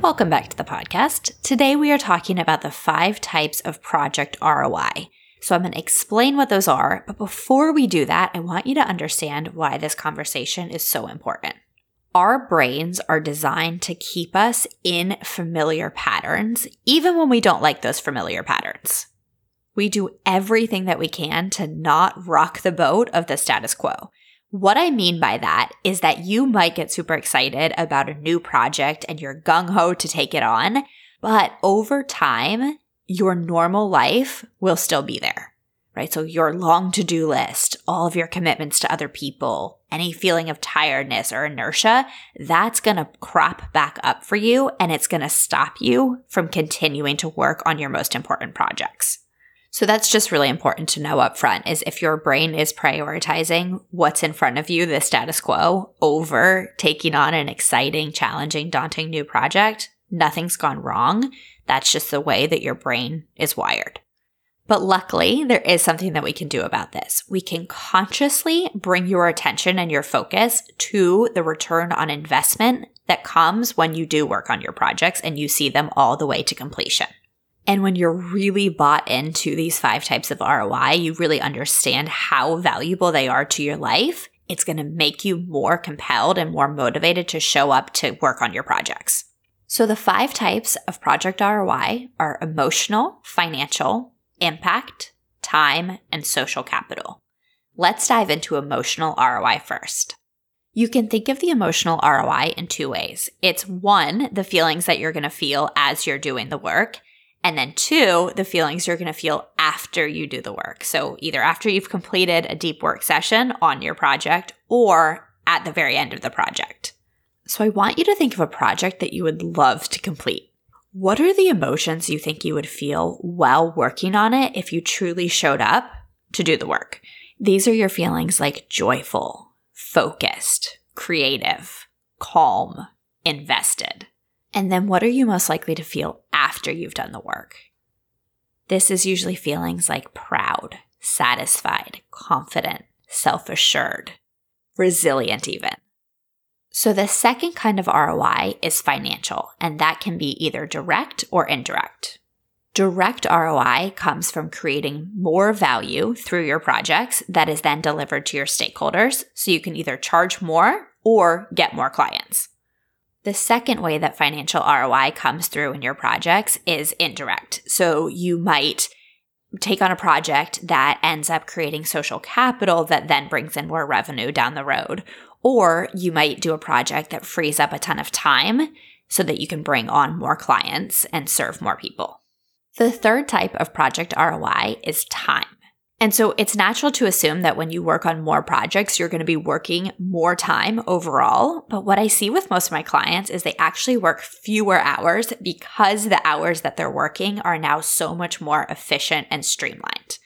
Welcome back to the podcast. Today we are talking about the five types of project ROI. So I'm going to explain what those are, but before we do that, I want you to understand why this conversation is so important. Our brains are designed to keep us in familiar patterns, even when we don't like those familiar patterns. We do everything that we can to not rock the boat of the status quo. What I mean by that is that you might get super excited about a new project and you're gung ho to take it on, but over time, your normal life will still be there, right? So your long to do list, all of your commitments to other people, any feeling of tiredness or inertia, that's going to crop back up for you and it's going to stop you from continuing to work on your most important projects. So that's just really important to know up front is if your brain is prioritizing what's in front of you, the status quo, over taking on an exciting, challenging, daunting new project, nothing's gone wrong. That's just the way that your brain is wired. But luckily, there is something that we can do about this. We can consciously bring your attention and your focus to the return on investment that comes when you do work on your projects and you see them all the way to completion. And when you're really bought into these five types of ROI, you really understand how valuable they are to your life. It's going to make you more compelled and more motivated to show up to work on your projects. So the five types of project ROI are emotional, financial, impact, time, and social capital. Let's dive into emotional ROI first. You can think of the emotional ROI in two ways. It's one, the feelings that you're going to feel as you're doing the work. And then two, the feelings you're going to feel after you do the work. So either after you've completed a deep work session on your project or at the very end of the project. So I want you to think of a project that you would love to complete. What are the emotions you think you would feel while working on it if you truly showed up to do the work? These are your feelings like joyful, focused, creative, calm, invested. And then what are you most likely to feel after you've done the work? This is usually feelings like proud, satisfied, confident, self assured, resilient, even. So the second kind of ROI is financial, and that can be either direct or indirect. Direct ROI comes from creating more value through your projects that is then delivered to your stakeholders so you can either charge more or get more clients. The second way that financial ROI comes through in your projects is indirect. So you might take on a project that ends up creating social capital that then brings in more revenue down the road. Or you might do a project that frees up a ton of time so that you can bring on more clients and serve more people. The third type of project ROI is time. And so it's natural to assume that when you work on more projects, you're going to be working more time overall. But what I see with most of my clients is they actually work fewer hours because the hours that they're working are now so much more efficient and streamlined.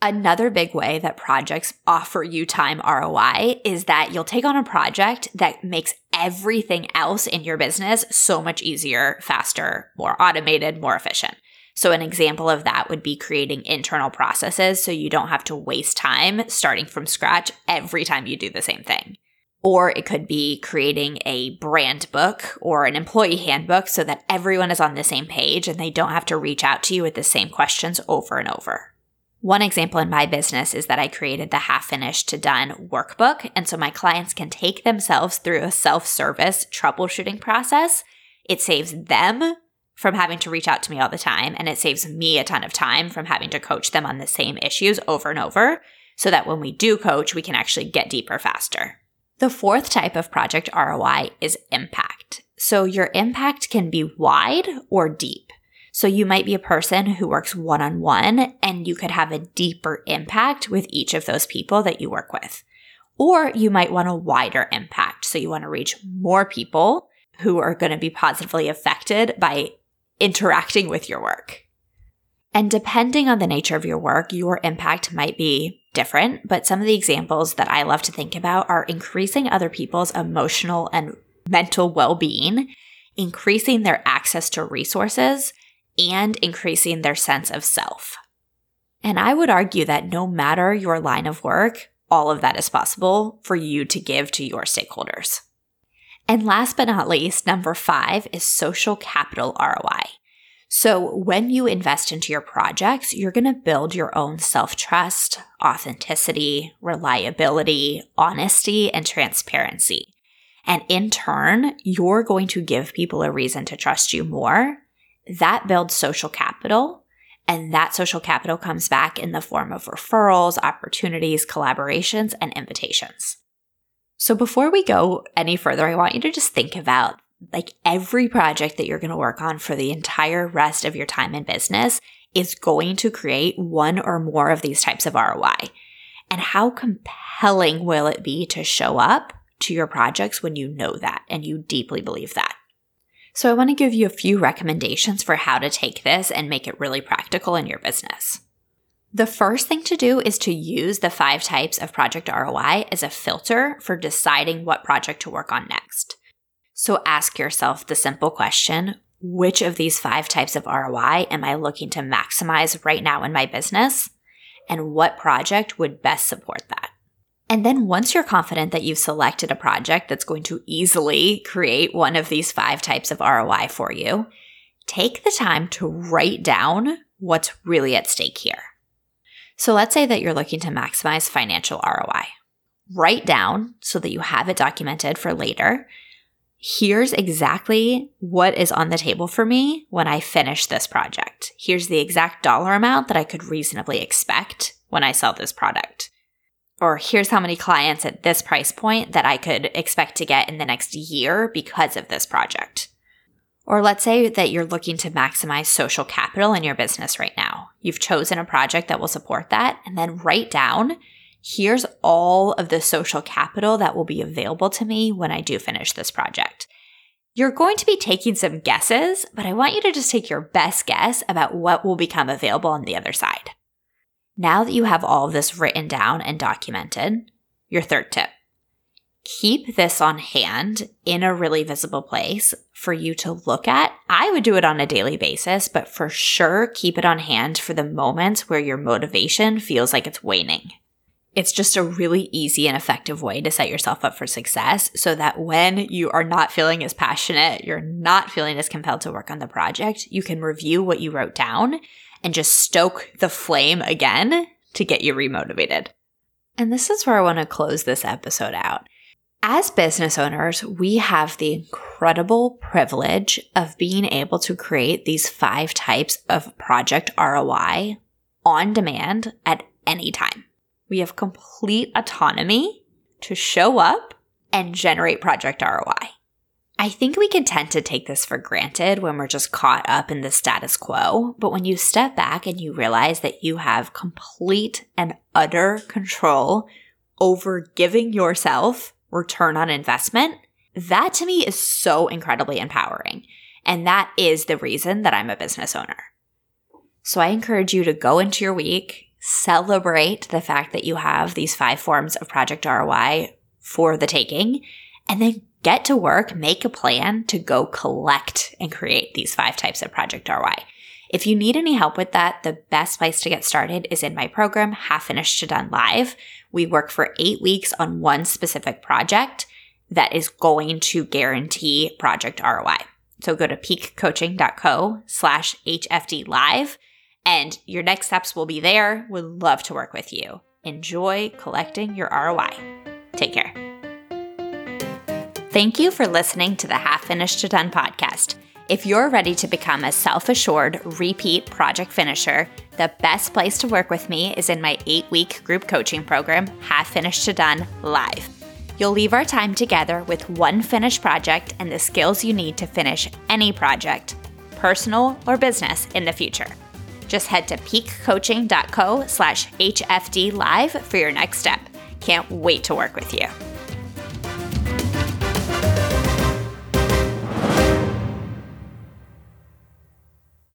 Another big way that projects offer you time ROI is that you'll take on a project that makes everything else in your business so much easier, faster, more automated, more efficient. So, an example of that would be creating internal processes so you don't have to waste time starting from scratch every time you do the same thing. Or it could be creating a brand book or an employee handbook so that everyone is on the same page and they don't have to reach out to you with the same questions over and over. One example in my business is that I created the half finished to done workbook. And so my clients can take themselves through a self service troubleshooting process. It saves them from having to reach out to me all the time. And it saves me a ton of time from having to coach them on the same issues over and over so that when we do coach, we can actually get deeper faster. The fourth type of project ROI is impact. So your impact can be wide or deep. So you might be a person who works one on one and you could have a deeper impact with each of those people that you work with. Or you might want a wider impact. So you want to reach more people who are going to be positively affected by interacting with your work. And depending on the nature of your work, your impact might be different, but some of the examples that I love to think about are increasing other people's emotional and mental well being, increasing their access to resources, and increasing their sense of self. And I would argue that no matter your line of work, all of that is possible for you to give to your stakeholders. And last but not least, number five is social capital ROI. So when you invest into your projects, you're going to build your own self trust, authenticity, reliability, honesty, and transparency. And in turn, you're going to give people a reason to trust you more. That builds social capital. And that social capital comes back in the form of referrals, opportunities, collaborations, and invitations. So before we go any further, I want you to just think about like every project that you're going to work on for the entire rest of your time in business is going to create one or more of these types of ROI. And how compelling will it be to show up to your projects when you know that and you deeply believe that? So I want to give you a few recommendations for how to take this and make it really practical in your business. The first thing to do is to use the five types of project ROI as a filter for deciding what project to work on next. So ask yourself the simple question which of these five types of ROI am I looking to maximize right now in my business? And what project would best support that? And then once you're confident that you've selected a project that's going to easily create one of these five types of ROI for you, take the time to write down what's really at stake here. So let's say that you're looking to maximize financial ROI. Write down so that you have it documented for later here's exactly what is on the table for me when I finish this project. Here's the exact dollar amount that I could reasonably expect when I sell this product. Or here's how many clients at this price point that I could expect to get in the next year because of this project. Or let's say that you're looking to maximize social capital in your business right now. You've chosen a project that will support that and then write down here's all of the social capital that will be available to me when I do finish this project. You're going to be taking some guesses, but I want you to just take your best guess about what will become available on the other side. Now that you have all of this written down and documented, your third tip keep this on hand in a really visible place for you to look at. I would do it on a daily basis, but for sure keep it on hand for the moments where your motivation feels like it's waning. It's just a really easy and effective way to set yourself up for success so that when you are not feeling as passionate, you're not feeling as compelled to work on the project, you can review what you wrote down and just stoke the flame again to get you remotivated. And this is where I want to close this episode out. As business owners, we have the incredible privilege of being able to create these five types of project ROI on demand at any time. We have complete autonomy to show up and generate project ROI. I think we can tend to take this for granted when we're just caught up in the status quo. But when you step back and you realize that you have complete and utter control over giving yourself return on investment, that to me is so incredibly empowering. And that is the reason that I'm a business owner. So I encourage you to go into your week, celebrate the fact that you have these five forms of project ROI for the taking, and then get to work, make a plan to go collect and create these five types of project ROI. If you need any help with that, the best place to get started is in my program, Half Finished to Done Live. We work for eight weeks on one specific project that is going to guarantee project ROI. So go to piquecoaching.co slash HFD live and your next steps will be there. Would love to work with you. Enjoy collecting your ROI. Take care. Thank you for listening to the Half Finished to Done podcast. If you're ready to become a self assured repeat project finisher, the best place to work with me is in my eight week group coaching program, Half Finished to Done Live. You'll leave our time together with one finished project and the skills you need to finish any project, personal or business, in the future. Just head to piquecoaching.co slash HFD live for your next step. Can't wait to work with you.